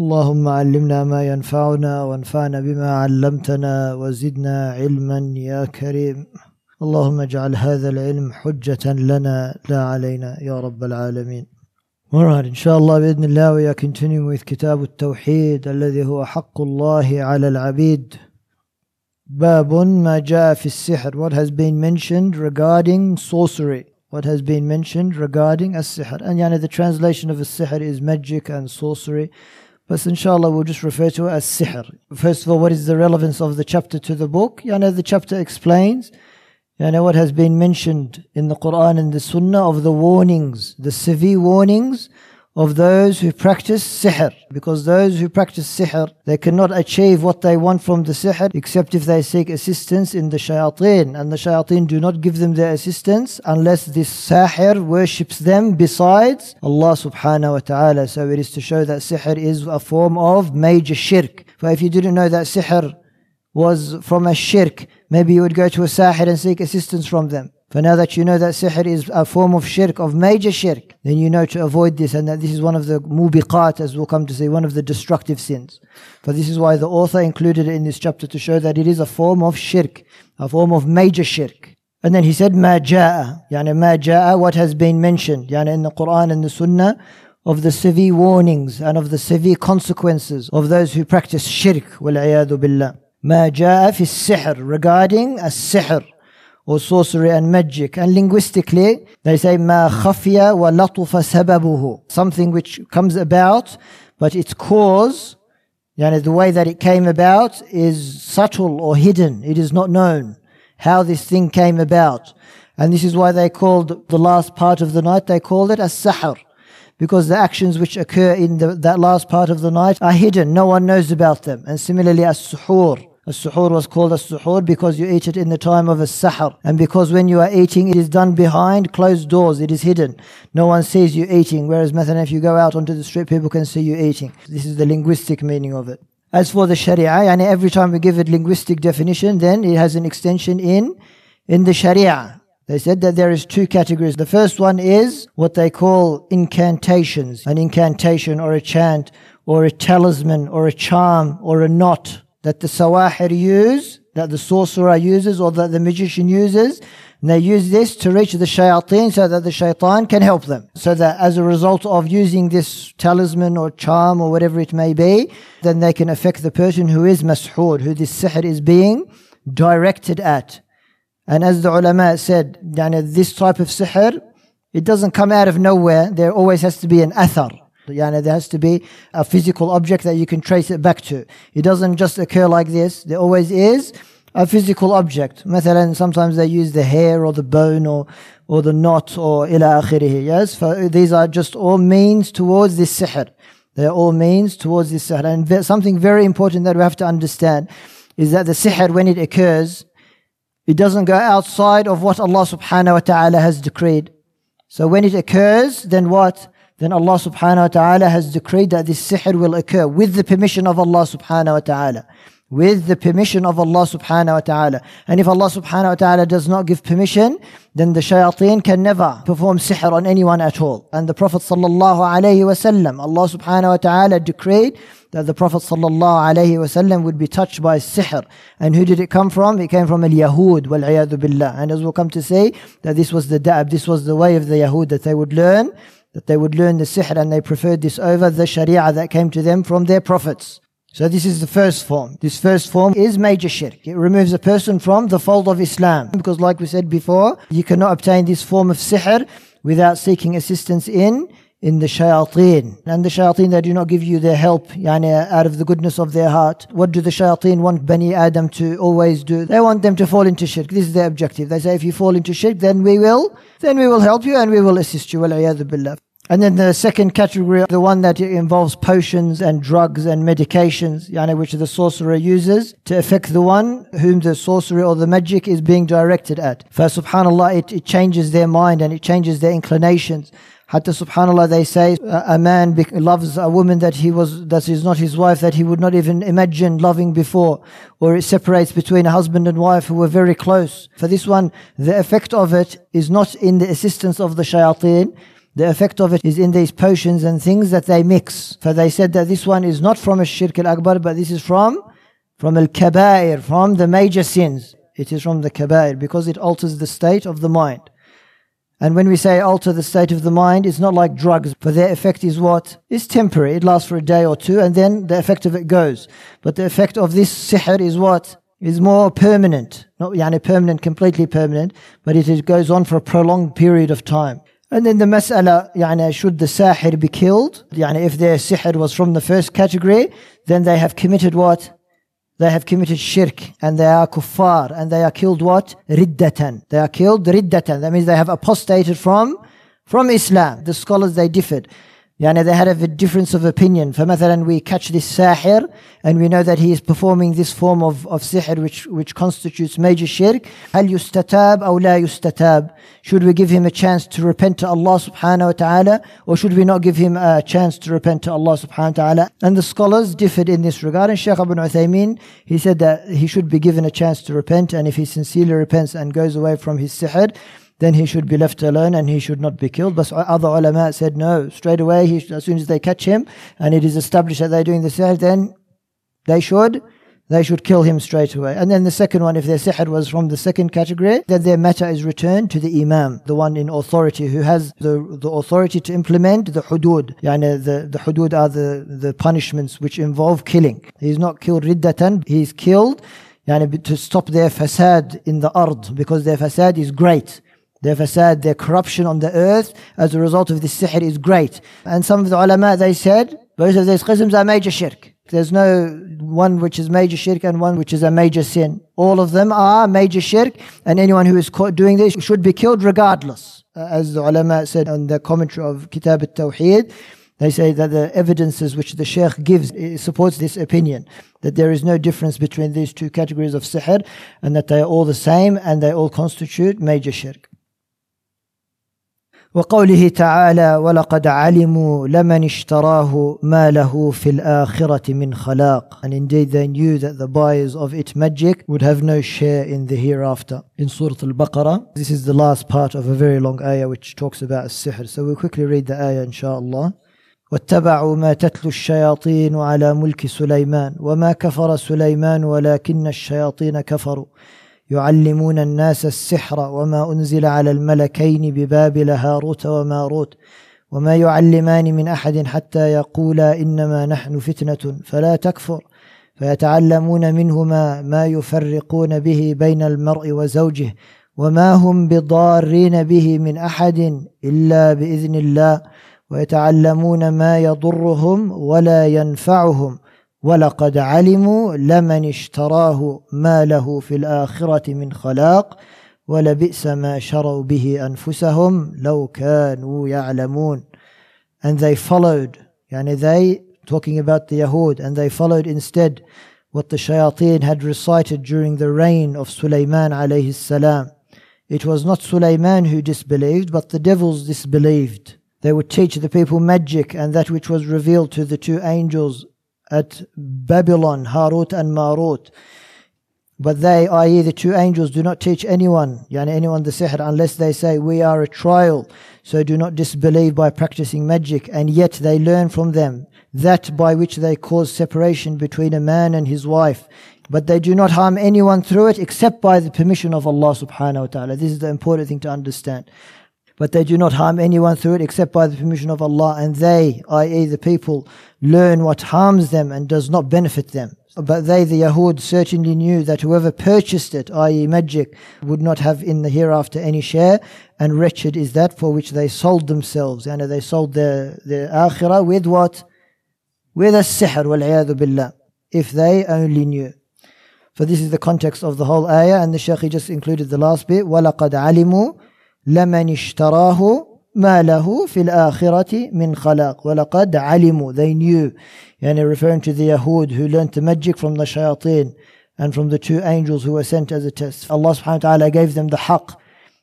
اللهم علمنا ما ينفعنا وانفعنا بما علمتنا وزدنا علما يا كريم اللهم اجعل هذا العلم حجة لنا لا علينا يا رب العالمين Alright, inshallah بإذن الله we are continuing with كتاب التوحيد الذي هو حق الله على العبيد باب ما جاء في السحر what has been mentioned regarding sorcery what has been mentioned regarding السحر and يعني the translation of السحر is magic and sorcery Inshallah we'll just refer to it as sihr. First of all, what is the relevance of the chapter to the book? You know, the chapter explains you know, what has been mentioned in the Quran and the Sunnah of the warnings, the severe warnings of those who practice sihr. Because those who practice sihr, they cannot achieve what they want from the sihr except if they seek assistance in the shayateen. And the shayateen do not give them their assistance unless this sahir worships them besides Allah subhanahu wa ta'ala. So it is to show that sihr is a form of major shirk. For if you didn't know that sihr was from a shirk, maybe you would go to a sahir and seek assistance from them. For now that you know that sihr is a form of shirk, of major shirk, then you know to avoid this and that this is one of the mubiqat, as we'll come to say, one of the destructive sins. For this is why the author included it in this chapter to show that it is a form of shirk, a form of major shirk. And then he said, ma ja'a, yani ma ja'a, what has been mentioned, yani in the Quran and the Sunnah, of the severe warnings and of the severe consequences of those who practice shirk, wal billah. Ma ja'a fi sihr, regarding a sihr or sorcery and magic. And linguistically, they say ma khafiya wa latufa sababuhu, something which comes about, but its cause, yani the way that it came about, is subtle or hidden. It is not known how this thing came about. And this is why they called the last part of the night, they called it as sahar. Because the actions which occur in the, that last part of the night are hidden. No one knows about them. And similarly as suhoor. As-suhoor was called as-suhoor because you eat it in the time of as-sahar. And because when you are eating, it is done behind closed doors. It is hidden. No one sees you eating. Whereas, مثلا, if you go out onto the street, people can see you eating. This is the linguistic meaning of it. As for the sharia, and every time we give it linguistic definition, then it has an extension in, in the sharia. They said that there is two categories. The first one is what they call incantations. An incantation or a chant or a talisman or a charm or a knot that the sawahir use, that the sorcerer uses or that the magician uses. And they use this to reach the shayateen so that the shaitan can help them. So that as a result of using this talisman or charm or whatever it may be, then they can affect the person who is mashoor, who this sihr is being directed at. And as the ulama said, this type of sihr, it doesn't come out of nowhere. There always has to be an athar. Yani there has to be a physical object that you can trace it back to. It doesn't just occur like this. There always is a physical object. مثلا, sometimes they use the hair or the bone or, or the knot or ila akhirih. Yes, for these are just all means towards this sihr. They are all means towards this sihr. And something very important that we have to understand is that the sihr, when it occurs, it doesn't go outside of what Allah subhanahu wa ta'ala has decreed. So when it occurs, then what? Then Allah subhanahu wa ta'ala has decreed that this sihr will occur with the permission of Allah subhanahu wa ta'ala. With the permission of Allah subhanahu wa ta'ala. And if Allah subhanahu wa ta'ala does not give permission, then the shayateen can never perform sihr on anyone at all. And the Prophet sallallahu alayhi wasallam, Allah subhanahu wa ta'ala decreed that the Prophet sallallahu alayhi wasallam would be touched by sihr. And who did it come from? It came from al-Yahud wal billah. And as we'll come to say, that this was the da'ab, this was the way of the Yahud, that they would learn that they would learn the sihr and they preferred this over the sharia that came to them from their prophets. So this is the first form. This first form is major shirk. It removes a person from the fold of Islam. Because like we said before, you cannot obtain this form of sihr without seeking assistance in in the shayateen. And the shayateen, they do not give you their help yani, out of the goodness of their heart. What do the shayateen want Bani Adam to always do? They want them to fall into shirk. This is their objective. They say, if you fall into shirk, then we will, then we will help you and we will assist you. And then the second category, the one that involves potions and drugs and medications, yani which the sorcerer uses to affect the one whom the sorcery or the magic is being directed at. For subhanAllah, it, it changes their mind and it changes their inclinations. Hatta subhanallah they say a man loves a woman that he was that is not his wife that he would not even imagine loving before or it separates between a husband and wife who were very close. For this one the effect of it is not in the assistance of the shayateen the effect of it is in these potions and things that they mix. For they said that this one is not from a shirk al-akbar but this is from from al-kabair from the major sins. It is from the kabair because it alters the state of the mind and when we say alter the state of the mind, it's not like drugs, but their effect is what? It's temporary. It lasts for a day or two, and then the effect of it goes. But the effect of this sihr is what? Is more permanent. Not yani permanent, completely permanent, but it goes on for a prolonged period of time. And then the mas'ala, yani, should the sahir be killed? Yani, if their sihr was from the first category, then they have committed what? They have committed shirk and they are kuffar and they are killed what? Riddatan. They are killed riddatan. That means they have apostated from, from Islam. The scholars, they differed. Yani they had a difference of opinion. For مثلا we catch this sahir and we know that he is performing this form of, of sihr which, which constitutes major shirk. هل يستتاب أو لا يستتاب? Should we give him a chance to repent to Allah subhanahu wa ta'ala or should we not give him a chance to repent to Allah subhanahu wa ta'ala? And the scholars differed in this regard. And Shaykh Ibn Uthaymeen, he said that he should be given a chance to repent and if he sincerely repents and goes away from his sihr, then he should be left alone and he should not be killed. But other ulama said no, straight away, he, as soon as they catch him and it is established that they're doing the sihr, then they should they should kill him straight away. And then the second one, if their sihr was from the second category, then their matter is returned to the imam, the one in authority who has the, the authority to implement the hudud. Yani the, the hudud are the, the punishments which involve killing. He's not killed riddatan, he's killed yani to stop their fasad in the ard because their fasad is great. Their fasad, their corruption on the earth as a result of this sihr is great. And some of the ulama, they said, both of these qisms are major shirk. There's no one which is major shirk and one which is a major sin. All of them are major shirk, and anyone who is caught doing this should be killed regardless. Uh, as the ulama said on the commentary of Kitab al-Tawheed, they say that the evidences which the Sheikh gives supports this opinion that there is no difference between these two categories of sihr and that they are all the same and they all constitute major shirk. وقوله تعالى ولقد علموا لمن اشتراه ما له في الآخرة من خلاق and indeed they knew that the buyers of it magic would have no share in the hereafter in Surah Al-Baqarah this is the last part of a very long ayah which talks about السحر so we'll quickly read the ayah inshallah واتبعوا ما تتلو الشياطين على ملك سليمان وما كفر سليمان ولكن الشياطين كفروا يعلمون الناس السحر وما أنزل على الملكين ببابل هاروت وماروت وما يعلمان من أحد حتى يقولا إنما نحن فتنة فلا تكفر. فيتعلمون منهما ما يفرقون به بين المرء وزوجه وما هم بضارين به من أحد إلا بإذن الله. ويتعلمون ما يضرهم ولا ينفعهم. ولقد علموا لمن اشتراه ما له في الآخرة من خلاق ولبئس ما شروا به أنفسهم لو كانوا يعلمون and they followed يعني they talking about the Yahud and they followed instead what the shayateen had recited during the reign of Sulaiman alayhi salam it was not Sulaiman who disbelieved but the devils disbelieved they would teach the people magic and that which was revealed to the two angels at Babylon, Harut and Marut. But they, i.e., the two angels, do not teach anyone, yani anyone the sihr, unless they say, We are a trial, so do not disbelieve by practicing magic. And yet they learn from them that by which they cause separation between a man and his wife. But they do not harm anyone through it except by the permission of Allah subhanahu wa ta'ala. This is the important thing to understand but they do not harm anyone through it except by the permission of Allah, and they, i.e., the people, learn what harms them and does not benefit them. But they, the Yahud, certainly knew that whoever purchased it, i.e., magic, would not have in the hereafter any share, and wretched is that for which they sold themselves. And they sold their, their akhirah with what? With a sihr, wal billah. If they only knew. So this is the context of the whole ayah, and the Shaykh just included the last bit. وَلَقَدْ عَلِمُوا لمن اشتراه ما له في الآخرة من خلاق ولقد علموا they knew يعني referring to the Yahud who learned the magic from the shayateen and from the two angels who were sent as a test Allah subhanahu wa ta'ala gave them the haqq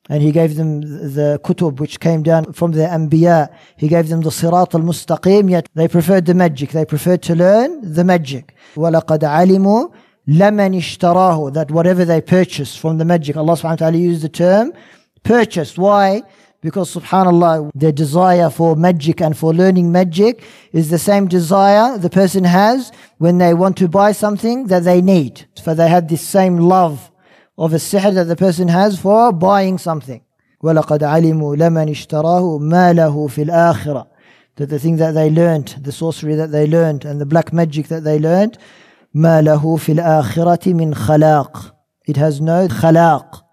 and he gave them the kutub which came down from the anbiya he gave them the sirat al-mustaqim yet they preferred the magic they preferred to learn the magic ولقد علموا لمن اشتراه that whatever they purchased from the magic Allah subhanahu wa ta'ala used the term purchased why because subhanallah, their desire for magic and for learning magic is the same desire the person has when they want to buy something that they need. For they have this same love of a sihr that the person has for buying something. وَلَقَدْ عَلِمُوا لَمَنِ اشْتَرَاهُ مَا لَهُ فِي الْآخِرَةِ That the thing that they learned, the sorcery that they learned, and the black magic that they learned, مَا لَهُ فِي الْآخِرَةِ مِنْ خَلَاقٍ It has no khalaq.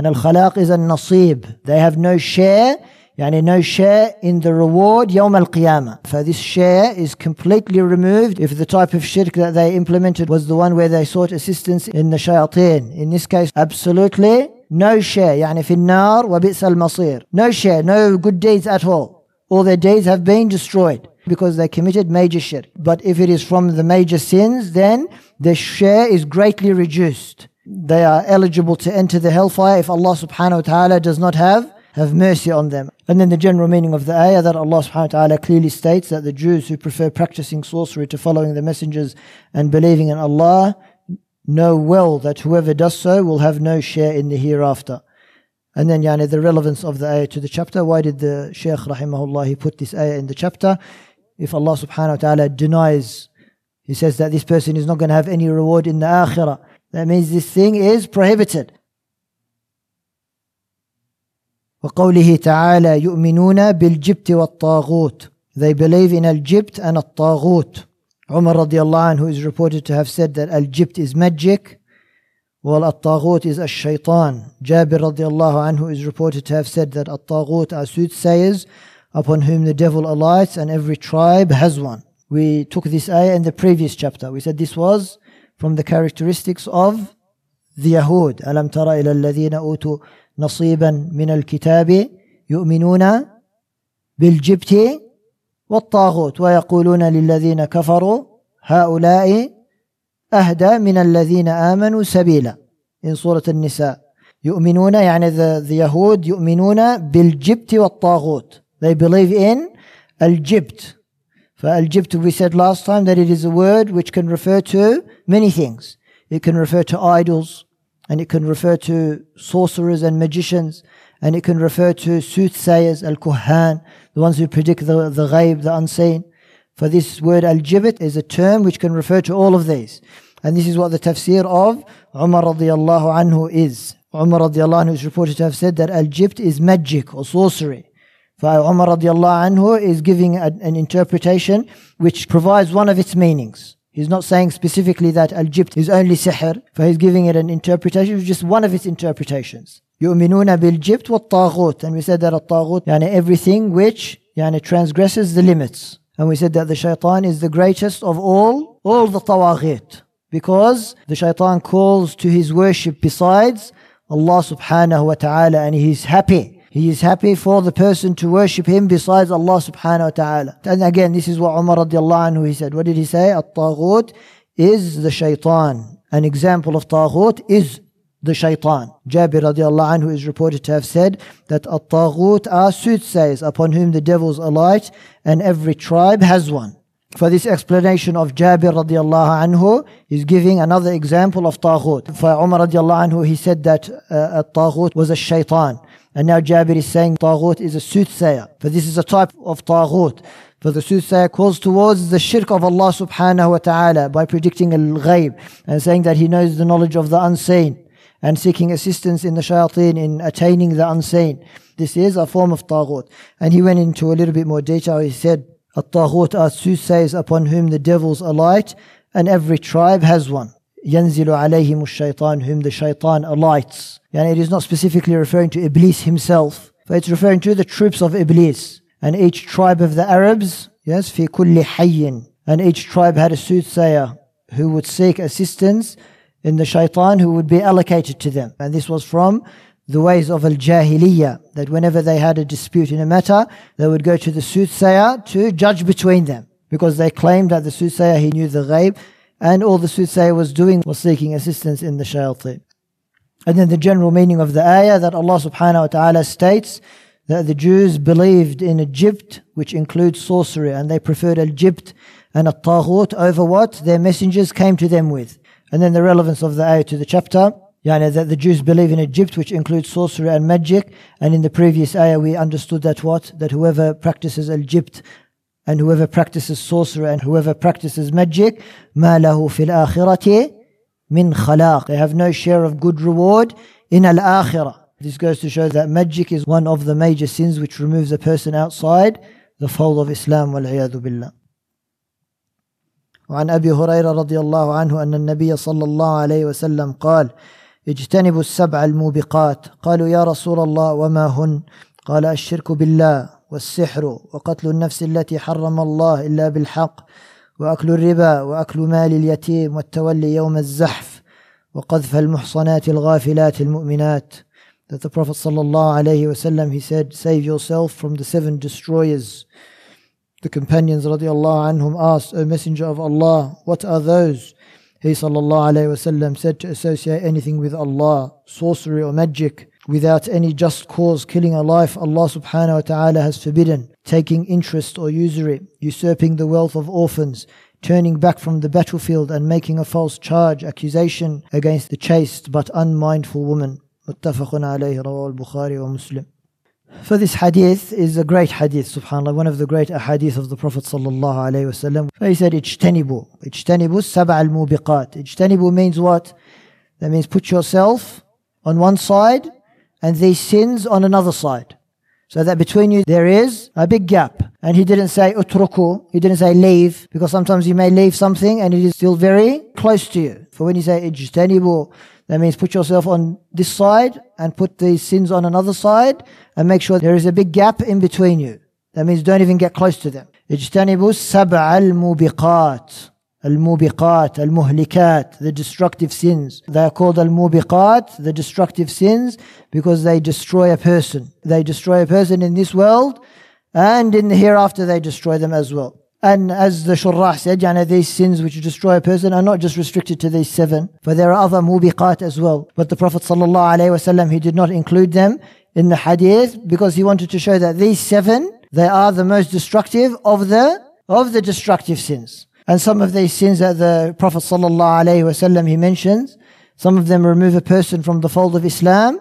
and al-khalaq is al-nasib. They have no share, yani no share in the reward yawm al-qiyamah. For this share is completely removed if the type of shirk that they implemented was the one where they sought assistance in the shayateen. In this case, absolutely no share. Yani fi nar wa al-masir. No share, no good deeds at all. All their deeds have been destroyed because they committed major shirk. But if it is from the major sins, then the share is greatly reduced they are eligible to enter the hellfire if Allah subhanahu wa ta'ala does not have have mercy on them. And then the general meaning of the ayah that Allah subhanahu wa ta'ala clearly states that the Jews who prefer practicing sorcery to following the messengers and believing in Allah know well that whoever does so will have no share in the hereafter. And then yani, the relevance of the ayah to the chapter. Why did the Shaykh rahimahullah he put this ayah in the chapter? If Allah subhanahu wa ta'ala denies, he says that this person is not going to have any reward in the akhirah. That means this thing is prohibited. وقوله تعالى يؤمنون بالجبت والطاغوت They believe in al-jibt and al-taghut. Umar radiallahu anhu is reported to have said that al-jibt is magic while al-taghut is al-shaytan. Jabir radiallahu anhu is reported to have said that al-taghut are soothsayers upon whom the devil alights and every tribe has one. We took this ayah in the previous chapter. We said this was from the characteristics of the Yahud. ألم تر إلى الذين أوتوا نصيبا من الكتاب يؤمنون بالجبت والطاغوت ويقولون للذين كفروا هؤلاء أهدى من الذين آمنوا سبيلا. In سورة النساء يؤمنون يعني the, the يهود يؤمنون بالجبت والطاغوت. They believe in الجبت. فالجبت we said last time that it is a word which can refer to many things. It can refer to idols, and it can refer to sorcerers and magicians, and it can refer to soothsayers, al-kuhan, the ones who predict the, the ghaib, the unseen. For this word al-jibit is a term which can refer to all of these. And this is what the tafsir of Umar radiallahu anhu is. Umar radiallahu anhu is reported to have said that al-jibt is magic or sorcery. For Umar radiallahu anhu is giving a, an interpretation which provides one of its meanings. He's not saying specifically that al-jibt is only sihr, for he's giving it an interpretation, which is just one of its interpretations. يؤمنون بالجبت والطاغوت and we said that الطاغوت يعني everything which يعني transgresses the limits and we said that the shaitan is the greatest of all all the tawaghit because the shaitan calls to his worship besides Allah subhanahu wa ta'ala and he's happy he is happy for the person to worship him besides Allah subhanahu wa ta'ala. And again, this is what Umar radiallahu anhu he said. What did he say? At-taghut is the shaitan. An example of taghut is the shaitan. Jabir radiallahu anhu is reported to have said that at-taghut are soothsayers upon whom the devils alight and every tribe has one. For this explanation of Jabir radiallahu anhu is giving another example of taghut. For Umar radiallahu anhu he said that uh, at-taghut was a shaitan. And now Jabir is saying Taghut is a soothsayer. For this is a type of Taghut. For the soothsayer calls towards the shirk of Allah subhanahu wa ta'ala by predicting al-ghaib and saying that he knows the knowledge of the unseen and seeking assistance in the shayateen in attaining the unseen. This is a form of Taghut. And he went into a little bit more detail. He said, At-Taghut are soothsayers upon whom the devils alight and every tribe has one yanzilu alayhim shaytan whom the Shaytān alights. And it is not specifically referring to Iblis himself, but it's referring to the troops of Iblis. And each tribe of the Arabs, yes, fi kulli hayyin. And each tribe had a soothsayer who would seek assistance in the Shaytān who would be allocated to them. And this was from the ways of al-jahiliyyah, that whenever they had a dispute in a matter, they would go to the soothsayer to judge between them. Because they claimed that the soothsayer, he knew the ghaib, and all the soothsayer was doing was seeking assistance in the shayateen. And then the general meaning of the ayah that Allah subhanahu wa ta'ala states that the Jews believed in al-jibt, which includes sorcery, and they preferred al-jibt and a taghut over what their messengers came to them with. And then the relevance of the ayah to the chapter, yani that the Jews believe in al-jibt, which includes sorcery and magic. And in the previous ayah, we understood that what? That whoever practices al-jibt and whoever practices sorcery and whoever practices magic, ما له في الآخرة من خلاق. They have no share of good reward in al-akhirah. This goes to show that magic is one of the major sins which removes a person outside the fold of Islam والعياذ بالله. وعن أبي هريرة رضي الله عنه أن النبي صلى الله عليه وسلم قال اجتنبوا السبع الموبقات قالوا يا رسول الله وما هن قال الشرك بالله والسحر وقتل النفس التي حرم الله إلا بالحق وأكل الربا وأكل مال اليتيم والتولي يوم الزحف وقذف المحصنات الغافلات المؤمنات that the Prophet ﷺ, he said, save yourself from the seven destroyers. The companions radiallahu anhum asked, O Messenger of Allah, what are those? He ﷺ said to associate anything with Allah, sorcery or magic, without any just cause, killing a life Allah subhanahu wa ta'ala has forbidden, taking interest or usury, usurping the wealth of orphans, turning back from the battlefield and making a false charge, accusation against the chaste but unmindful woman. متفق عليه رواه البخاري ومسلم For this hadith is a great hadith, subhanAllah, one of the great ahadith of the Prophet sallallahu alayhi wasallam. He said, اجتنبوا, اجتنبوا سبع الموبقات. اجتنبوا means what? That means put yourself on one side and these sins on another side. So that between you there is a big gap. And he didn't say utruku, he didn't say leave, because sometimes you may leave something and it is still very close to you. For when you say اجتنبوا, that means put yourself on this side and put these sins on another side and make sure there is a big gap in between you. That means don't even get close to them. اجتنبوا السبع الموبقات Al-mubiqat, al-muhlikat, the destructive sins. They are called al-mubiqat, the destructive sins, because they destroy a person. They destroy a person in this world, and in the hereafter they destroy them as well. And as the Shurrah said, yani these sins which destroy a person are not just restricted to these seven, but there are other mubiqat as well. But the Prophet ﷺ, he did not include them in the hadith because he wanted to show that these seven, they are the most destructive of the, of the destructive sins. And some of these sins that the Prophet ﷺ, he mentions, some of them remove a person from the fold of Islam,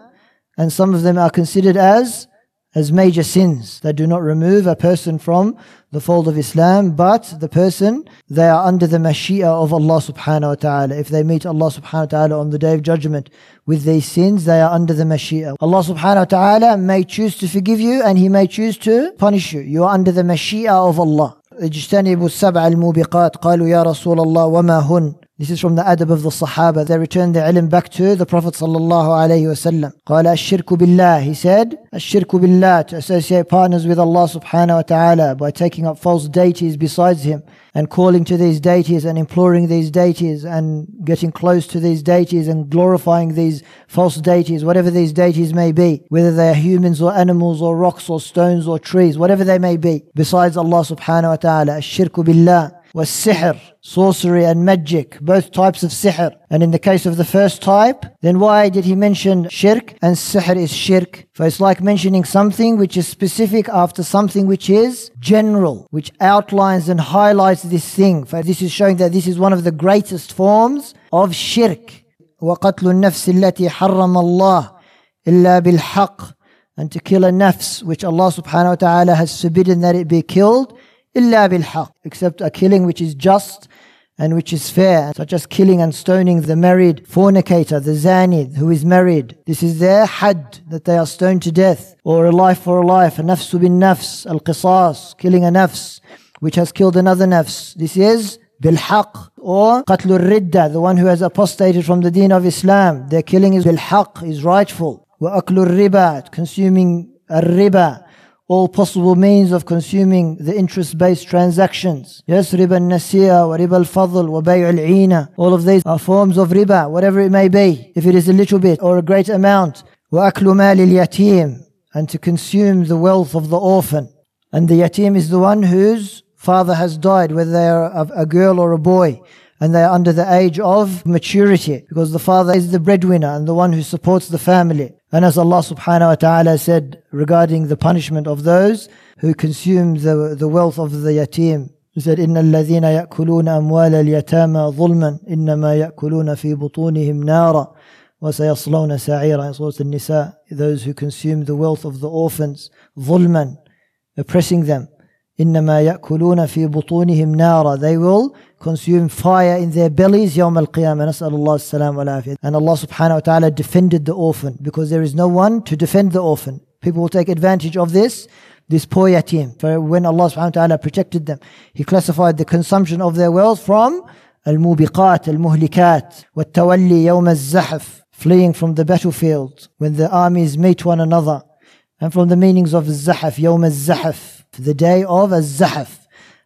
and some of them are considered as as major sins that do not remove a person from the fold of Islam, but the person, they are under the mashia of Allah subhanahu wa ta'ala. If they meet Allah subhanahu wa ta'ala on the day of judgment with these sins, they are under the mashia. Allah subhanahu wa ta'ala may choose to forgive you and He may choose to punish you. You are under the mashia of Allah. اجتنبوا السبع الموبقات قالوا يا رسول الله وما هن this is from the adab of the Sahaba. They returned the ilm back to the Prophet sallallahu alayhi wasallam. قال الشرك بالله. He said, الشرك بالله to associate partners with Allah subhanahu wa ta'ala by taking up false deities besides Him and calling to these deities and imploring these deities and getting close to these deities and glorifying these false deities, whatever these deities may be, whether they are humans or animals or rocks or stones or trees, whatever they may be, besides Allah subhanahu wa ta'ala, shirku billah, was sihr, sorcery and magic, both types of sihr. And in the case of the first type, then why did he mention shirk? And sihr is shirk. For it's like mentioning something which is specific after something which is general, which outlines and highlights this thing. For this is showing that this is one of the greatest forms of shirk. وقتل النفس التي حرم الله إلا بالحق and to kill a nafs which Allah subhanahu wa ta'ala has forbidden that it be killed إلا بالحق except a killing which is just and which is fair, such as killing and stoning the married fornicator, the zani who is married. This is their had, that they are stoned to death, or a life for a life, a nafs bin nafs, al qisas, killing a nafs, which has killed another nafs. This is bilhaq, or qatlur ridda, the one who has apostated from the deen of Islam. Their killing is bilhaq, is rightful. Wa aklur riba, consuming a riba, all possible means of consuming the interest-based transactions. Yes, riba al-nasiya wa riba al-fadl wa bay' al-ina. All of these are forms of riba, whatever it may be. If it is a little bit or a great amount. Wa aklu mal al-yatim. And to consume the wealth of the orphan. And the yatim is the one whose father has died, whether they are a girl or a boy and they are under the age of maturity because the father is the breadwinner and the one who supports the family. And as Allah subhanahu wa ta'ala said regarding the punishment of those who consume the, the wealth of the yatim, he said, إن الذين يأكلون أموال اليتامى ظلما إنما يأكلون في بطونهم نارا وسيصلون سعيرا in Surah An-Nisa those who consume the wealth of the orphans ظلما oppressing them إنما يأكلون في بطونهم نارا they will consume fire in their bellies يوم القيامة نسأل الله السلام والعافية and Allah subhanahu wa ta'ala defended the orphan because there is no one to defend the orphan people will take advantage of this this poor yatim for when Allah subhanahu wa ta'ala protected them he classified the consumption of their wealth from الموبقات المهلكات والتولي يوم الزحف fleeing from the battlefield when the armies meet one another. And from the meanings of Zahaf, Yawm al-Zahaf, the day of al-Zahaf.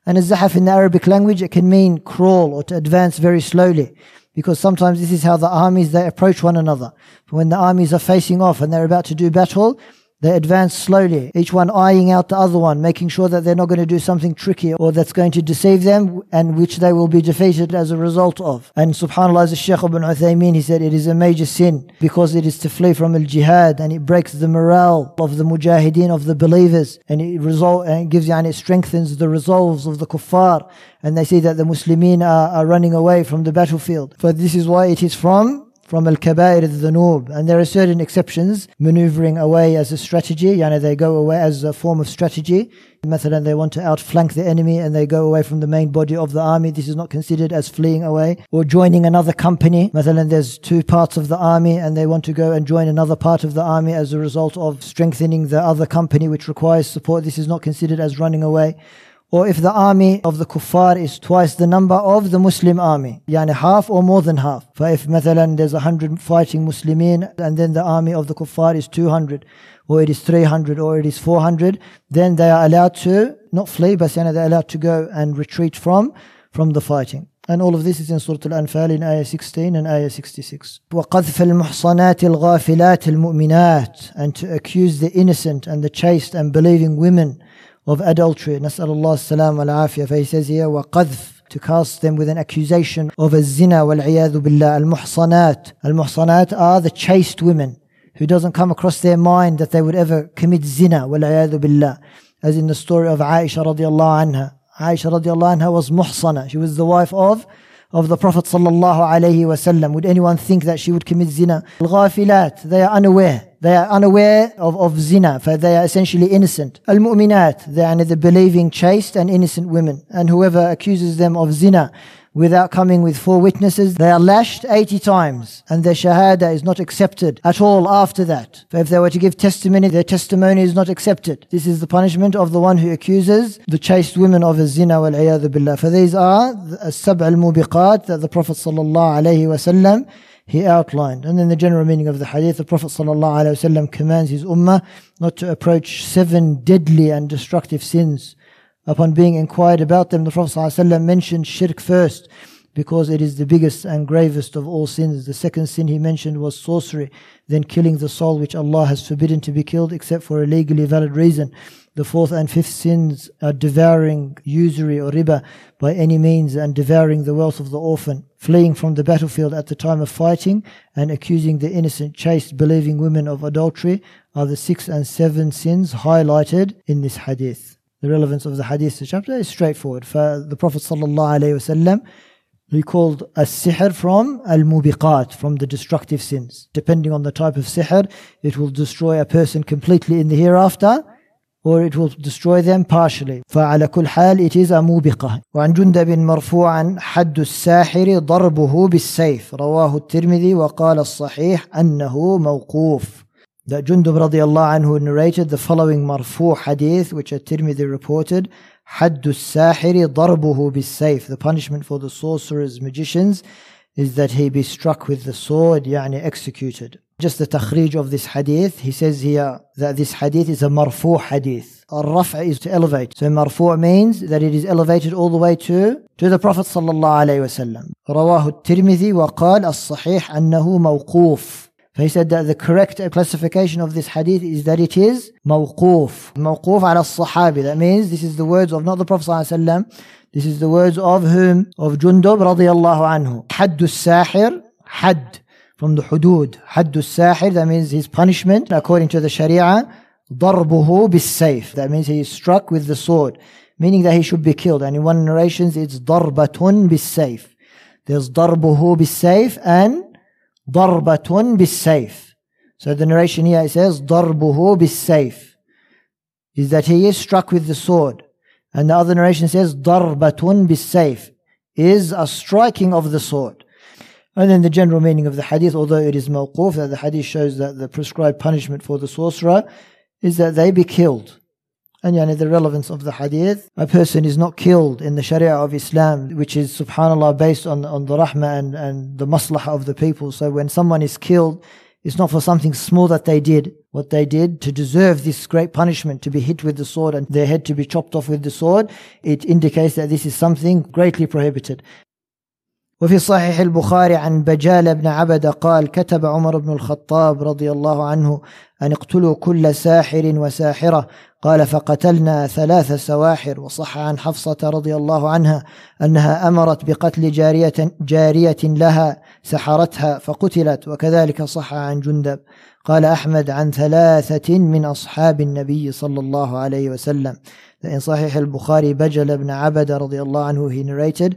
and al-Zahaf in the Arabic language, it can mean crawl or to advance very slowly. Because sometimes this is how the armies, they approach one another. When the armies are facing off and they're about to do battle, they advance slowly, each one eyeing out the other one, making sure that they're not going to do something tricky or that's going to deceive them and which they will be defeated as a result of. And subhanAllah, as Shaykh ibn Uthaymeen, he said it is a major sin because it is to flee from al-jihad and it breaks the morale of the mujahideen, of the believers and it result, and it gives, you, and it strengthens the resolves of the kuffar and they see that the Muslimin are, are running away from the battlefield. But this is why it is from from al-kabair al-dhunub. And there are certain exceptions, maneuvering away as a strategy, yani they go away as a form of strategy. Mathalan, they want to outflank the enemy and they go away from the main body of the army. This is not considered as fleeing away. Or joining another company. Mathalan, there's two parts of the army and they want to go and join another part of the army as a result of strengthening the other company which requires support. This is not considered as running away or if the army of the kuffar is twice the number of the Muslim army, yani half or more than half. For if مثلا there's 100 fighting Muslimin and then the army of the kuffar is 200 or it is 300 or it is 400, then they are allowed to not flee, but they're allowed to go and retreat from from the fighting. And all of this is in Surah Al-Anfal in Ayah 16 and Ayah 66. وَقَذْفَ الْمُحْصَنَاتِ الْغَافِلَاتِ الْمُؤْمِنَاتِ And to accuse the innocent and the chaste and believing women of adultery. نسأل الله السلام والعافية. For he says here, وقذف to cast them with an accusation of a zina والعياذ بالله. المحصنات. المحصنات are the chaste women who doesn't come across their mind that they would ever commit zina والعياذ بالله. As in the story of Aisha radiallahu anha. Aisha radiallahu anha was muhsana. She was the wife of of the Prophet sallallahu alaihi wasallam. Would anyone think that she would commit zina? Al-ghafilat, they are unaware. They are unaware of, of zina, for they are essentially innocent. Al-mu'minat, they are the believing, chaste and innocent women. And whoever accuses them of zina, without coming with four witnesses, they are lashed 80 times and their shahada is not accepted at all after that. For if they were to give testimony, their testimony is not accepted. This is the punishment of the one who accuses the chaste women of zina wal billah. For these are the sab al mubiqat that the Prophet sallallahu alayhi wasallam he outlined. And then the general meaning of the hadith, the Prophet ﷺ commands his ummah not to approach seven deadly and destructive sins Upon being inquired about them, the Prophet ﷺ mentioned shirk first because it is the biggest and gravest of all sins. The second sin he mentioned was sorcery, then killing the soul which Allah has forbidden to be killed except for a legally valid reason. The fourth and fifth sins are devouring usury or riba by any means and devouring the wealth of the orphan, fleeing from the battlefield at the time of fighting, and accusing the innocent, chaste, believing women of adultery are the six and seven sins highlighted in this hadith the relevance of the hadith chapter is straightforward. For the Prophet ﷺ, he called a sihr from al-mubiqat, from the destructive sins. Depending on the type of sihr, it will destroy a person completely in the hereafter, or it will destroy them partially. فعلى كل حال it is a mubiqah. وعن جندب مرفوعا حد الساحر ضربه بالسيف رواه الترمذي وقال الصحيح أنه موقوف that Jundub radiallahu anhu narrated the following marfu hadith which at-Tirmidhi reported حد الساحر ضربه بالسيف the punishment for the sorcerers magicians is that he be struck with the sword يعني executed just the takhrij of this hadith he says here that this hadith is a marfu hadith الرفع is to elevate so marfu means that it is elevated all the way to to the prophet صلى الله عليه وسلم رواه الترمذي وقال الصحيح أنه موقوف He said that the correct classification of this hadith is that it is mawquf. Mawquf ala sahabi. That means this is the words of not the Prophet ﷺ. This is the words of whom? Of Jundub radiallahu anhu. Haddu sahir. Had from the hudud, حد sahir, that means his punishment according to the sharia, darbuhu بالسيف that means he is struck with the sword, meaning that he should be killed. And in one narrations it's darbatun بالسيف. There's darbuhu بالسيف and darbatun بالسيف. So the narration here it says darbuhu بالسيف is that he is struck with the sword. And the other narration says darbatun بالسيف is a striking of the sword. And then the general meaning of the hadith, although it is mawquf, that the hadith shows that the prescribed punishment for the sorcerer is that they be killed. And yani the relevance of the hadith, a person is not killed in the sharia of Islam, which is subhanAllah based on, on the rahmah and, and the maslahah of the people. So when someone is killed, it's not for something small that they did. What they did to deserve this great punishment, to be hit with the sword and their head to be chopped off with the sword, it indicates that this is something greatly prohibited. وفي صحيح البخاري عن بجال بن عبد قال كتب عمر بن الخطاب رضي الله عنه أن اقتلوا كل ساحر وساحرة. قال فقتلنا ثلاث سواحر. وصح عن حفصة رضي الله عنها أنها أمرت بقتل جارية, جارية لها سحرتها فقتلت وكذلك صح عن جندب. قال أحمد عن ثلاثة من أصحاب النبي صلى الله عليه وسلم. إن صحيح البخاري بجل بن عبد رضي الله عنه he narrated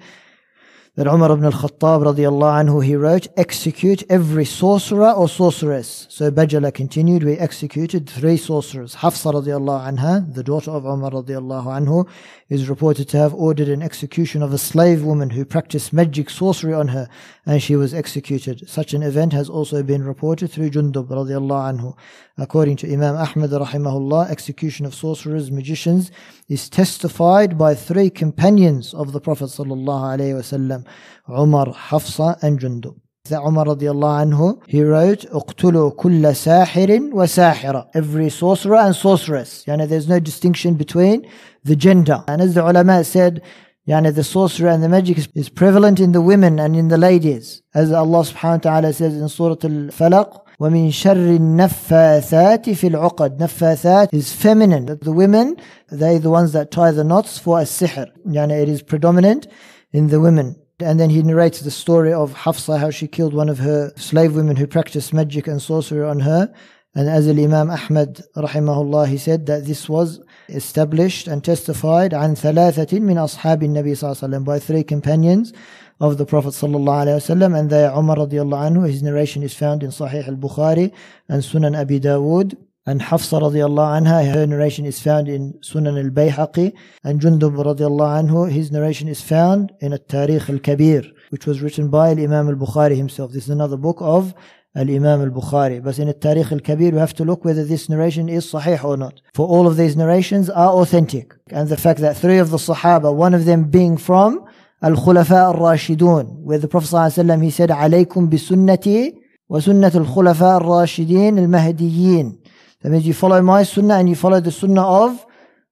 that Umar ibn al-Khattab radiallahu anhu, he wrote, execute every sorcerer or sorceress. So Bajala continued, we executed three sorcerers. Hafsa radiallahu anha, the daughter of Umar radiallahu anhu, is reported to have ordered an execution of a slave woman who practiced magic sorcery on her, and she was executed. Such an event has also been reported through Jundub radiallahu anhu. According to Imam Ahmad rahimahullah, execution of sorcerers, magicians is testified by three companions of the Prophet sallallahu alaihi wasallam, Umar, Hafsa and Jundub. That Umar radiallahu anhu, he wrote, اقتلوا كل ساحر وساحرة. Every sorcerer and sorceress. Yani there's no distinction between the gender. And as the ulama said, Yani the sorcery and the magic is, is prevalent in the women and in the ladies. As Allah subhanahu wa ta'ala says in Surah Al-Falaq, ومن شر النفاثات في العقد نفاثات is feminine the women they the ones that tie the knots for a sihr يعني it is predominant in the women and then he narrates the story of Hafsa how she killed one of her slave women who practiced magic and sorcery on her and as Imam Ahmad rahimahullah he said that this was established and testified عن ثلاثة من أصحاب النبي صلى الله عليه وسلم by three companions of the Prophet wasallam, and are Umar radiallahu anhu. His narration is found in Sahih al-Bukhari and Sunan Abi Dawood. And Hafsa radiallahu anha, her narration is found in Sunan al-Bayhaqi. And Jundub radiallahu anhu, his narration is found in Al-Tarikh al-Kabir, which was written by Imam al-Bukhari himself. This is another book of Al-Imam al-Bukhari. But in Al-Tarikh al-Kabir, we have to look whether this narration is sahih or not. For all of these narrations are authentic. And the fact that three of the Sahaba, one of them being from الخلفاء الراشدون where the Prophet ﷺ he said عليكم بسنتي وسنة الخلفاء الراشدين المهديين that means you follow my sunnah and you follow the sunnah of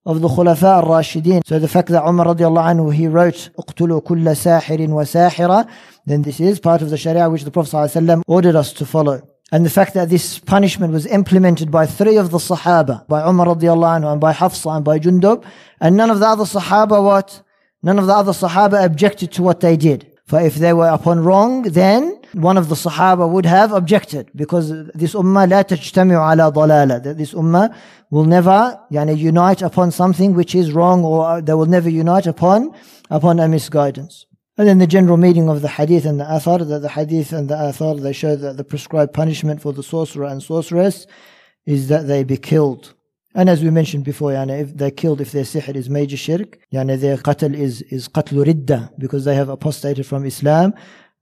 of the خلفاء الراشدين so the fact that Umar الله عنه he wrote اقتلوا كل ساحر وساحرة then this is part of the sharia which the Prophet ﷺ ordered us to follow and the fact that this punishment was implemented by three of the Sahaba, by Umar radiallahu anhu, and by Hafsa, and by Jundub, and none of the other Sahaba what? None of the other Sahaba objected to what they did. For if they were upon wrong, then one of the Sahaba would have objected because this ummah la tajtami'u ala dalala. This ummah will never yani, unite upon something which is wrong or they will never unite upon, upon a misguidance. And then the general meaning of the hadith and the athar, that the hadith and the athar, they show that the prescribed punishment for the sorcerer and sorceress is that they be killed. And as we mentioned before, yani, if they're killed, if their sihr is major shirk, yani, their qatl is, is qatl ridda, because they have apostated from Islam.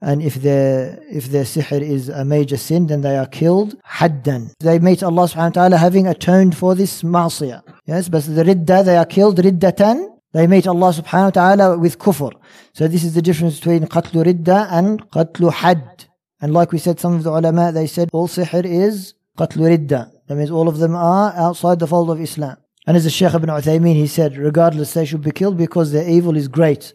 And if their, if their sihr is a major sin, then they are killed haddan. They meet Allah subhanahu wa ta'ala having atoned for this ma'asiyah. Yes, but the ridda, they are killed riddatan. They meet Allah subhanahu wa ta'ala with kufr. So this is the difference between qatl ridda and qatl had. And like we said, some of the ulama, they said all sihr is qatl ridda. That means all of them are outside the fold of Islam. And as the Shaykh ibn Uthaymeen, he said, regardless, they should be killed because their evil is great.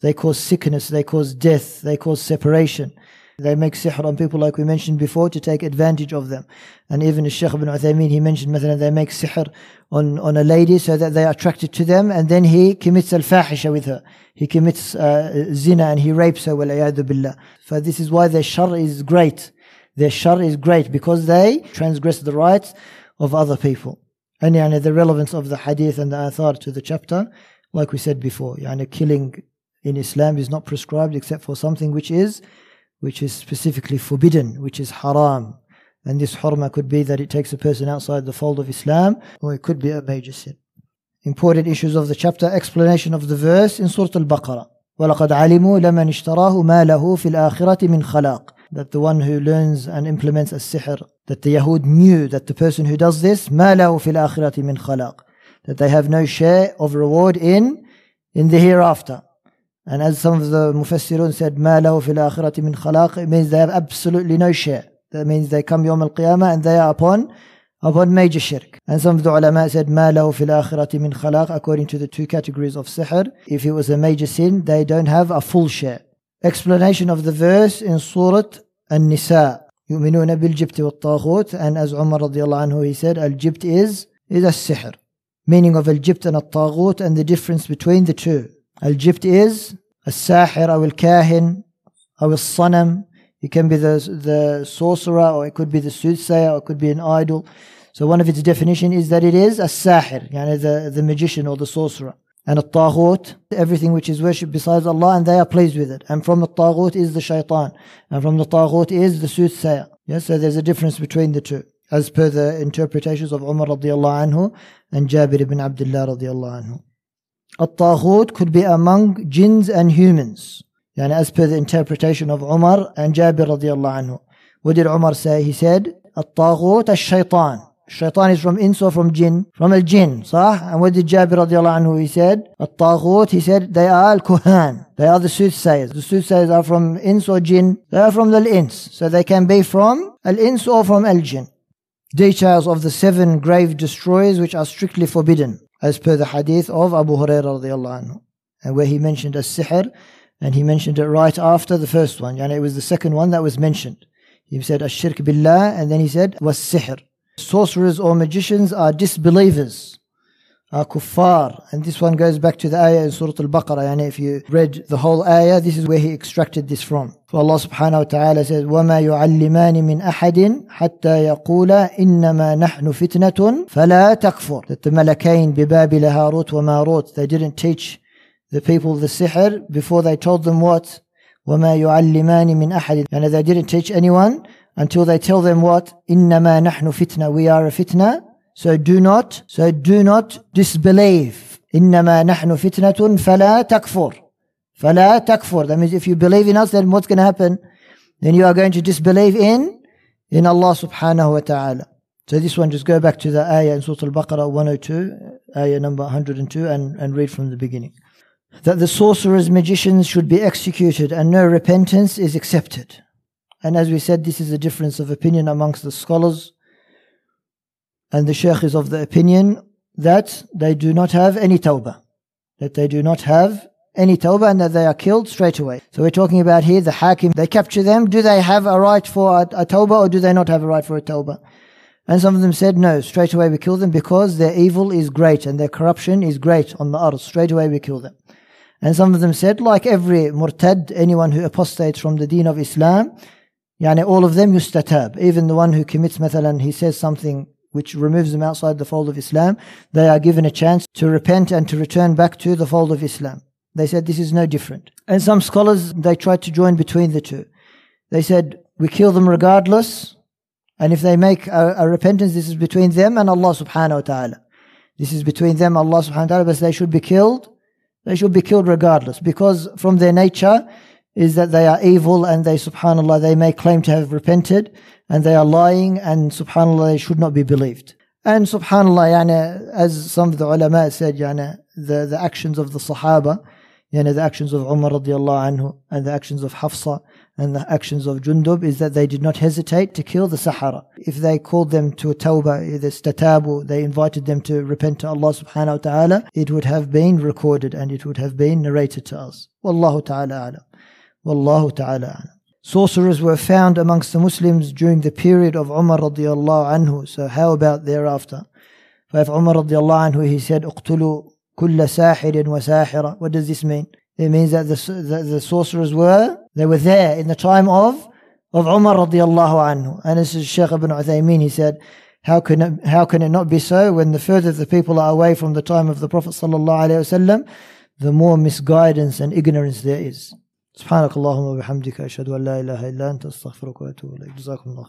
They cause sickness, they cause death, they cause separation. They make sihr on people like we mentioned before to take advantage of them. And even the Sheikh ibn Uthaymeen, he mentioned مثلا they make sihr on, on a lady so that they are attracted to them and then he commits al-fahisha with her. He commits uh, zina and he rapes her, wal billah. So this is why their shar is great. Their shar is great because they transgress the rights of other people. And yani, the relevance of the hadith and the athar to the chapter, like we said before, yani, killing in Islam is not prescribed except for something which is which is specifically forbidden, which is haram. And this hurma could be that it takes a person outside the fold of Islam, or it could be a major sin. Important issues of the chapter, explanation of the verse in Surah Al-Baqarah. وَلَقَدْ عَلِمُوا لَمَنْ اشْتَرَاهُ مَا لَهُ فِي الْآخِرَةِ مِنْ خَلَاقٍ That the one who learns and implements a sihr, that the Yahud knew that the person who does this, مَا لَهُ فِي الْآخِرَةِ مِنْ خَلَاقٍ That they have no share of reward in, in the hereafter. And as some of the Mufassirun said, مَا لَهُ فِي الْآخِرَةِ مِنْ خَلَاقٍ It means they have absolutely no share. That means they come Yawm al-Qiyamah and they are upon upon major shirk. And some of the ulama said, مَا لَهُ فِي الْآخِرَةِ مِنْ خَلَاقٍ According to the two categories of sihr, if it was a major sin, they don't have a full share. Explanation of the verse in Surah An-Nisa. يؤمنون بالجبت والطاغوت and as Umar radiallahu anhu he said الجبت is is a sihr meaning of الجبت and الطاغوت and the difference between the two الجبت is الساحر أو الكاهن أو الصنم it can be the, the sorcerer or it could be the soothsayer or it could be an idol so one of its definition is that it is a sahir يعني the, the magician or the sorcerer and a taghut, everything which is worshipped besides Allah, and they are pleased with it. And from the taghut is the shaitan, and from the taghut is the soothsayer. Yes, so there's a difference between the two, as per the interpretations of Umar radiallahu anhu and Jabir ibn Abdullah radiallahu anhu. At-Taghut could be among jinns and humans. Yani as per the interpretation of Umar and Jabir radiallahu anhu. What did Umar say? He said, At-Taghut al-Shaytan. Shaitan is from ins or from jinn? From al jinn, صح? And what did Jabir radiallahu anhu, he said? At-Taghut, he said, they are al-Kuhan. They are the soothsayers. The soothsayers are from ins or jinn? They are from the ins. So they can be from al-ins or from al-jinn. Details of the seven grave destroyers which are strictly forbidden as per the hadith of Abu Hurairah radiallahu anhu, and where he mentioned a sihr, and he mentioned it right after the first one, and it was the second one that was mentioned. He said ashirk billah, and then he said was sihr Sorcerers or magicians are disbelievers are kuffar. And this one goes back to the ayah in Surah Al-Baqarah. And if you read the whole ayah, this is where he extracted this from. So Allah subhanahu wa ta'ala says, وَمَا يُعَلِّمَانِ مِنْ أَحَدٍ حَتَّى يَقُولَا إِنَّمَا نَحْنُ فِتْنَةٌ فَلَا تَكْفُرْ That the Malakain, بِبَابِلَ هَارُوتَ وَمَارُوتَ They didn't teach the people the sihr before they told them what? وَمَا يُعَلِّمَانِ مِنْ أَحَدٍ And they didn't teach anyone until they tell them what? Innama nahnu fitna. We are a fitna. So do not, so do not disbelieve. Innama nahnu fitnatun fala takfur. Fala takfur. That means if you believe in us, then what's going to happen? Then you are going to disbelieve in, in Allah subhanahu wa ta'ala. So this one, just go back to the ayah in Surah Al-Baqarah 102, ayah number 102, and, and read from the beginning. That the sorcerers, magicians should be executed and no repentance is accepted. And as we said, this is a difference of opinion amongst the scholars. And the Shaykh is of the opinion that they do not have any tawbah. That they do not have any tawbah and that they are killed straight away. So we're talking about here the hakim, they capture them. Do they have a right for a, a tawbah or do they not have a right for a tawbah? And some of them said, no, straight away we kill them because their evil is great and their corruption is great on the earth. Straight away we kill them. And some of them said, like every murtad, anyone who apostates from the deen of Islam, yani all of them yustatab. Even the one who commits, mathalan, he says something which removes them outside the fold of Islam, they are given a chance to repent and to return back to the fold of Islam. They said this is no different. And some scholars, they tried to join between the two. They said, we kill them regardless, and if they make a, a repentance, this is between them and Allah subhanahu wa ta'ala. This is between them, Allah subhanahu wa ta'ala, but they should be killed. They should be killed regardless, because from their nature is that they are evil and they, subhanAllah, they may claim to have repented, and they are lying and subhanallah they should not be believed and subhanallah yani, as some of the ulama said yani, the, the actions of the sahaba yani, the actions of Umar radiallahu anhu and the actions of Hafsa and the actions of Jundub is that they did not hesitate to kill the Sahara. If they called them to a tawbah, the statabu, they invited them to repent to Allah subhanahu wa ta'ala, it would have been recorded and it would have been narrated to us. Wallahu ta'ala alam. Wallahu ta'ala alam. sorcerers were found amongst the Muslims during the period of Umar radiallahu anhu. So how about thereafter? فإف Umar radiallahu anhu, he said, اقتلوا كل ساحر وساحرة. What does this mean? It means that the, the, the sorcerers were, they were there in the time of, of Umar radiallahu anhu. And this is Shaykh ibn Uthaymeen, he said, how can, it, how can it not be so when the further the people are away from the time of the Prophet sallallahu alaihi wasallam, the more misguidance and ignorance there is. سبحانك اللهم وبحمدك أشهد أن لا إله إلا أنت أستغفرك وأتوب إليك. جزاكم الله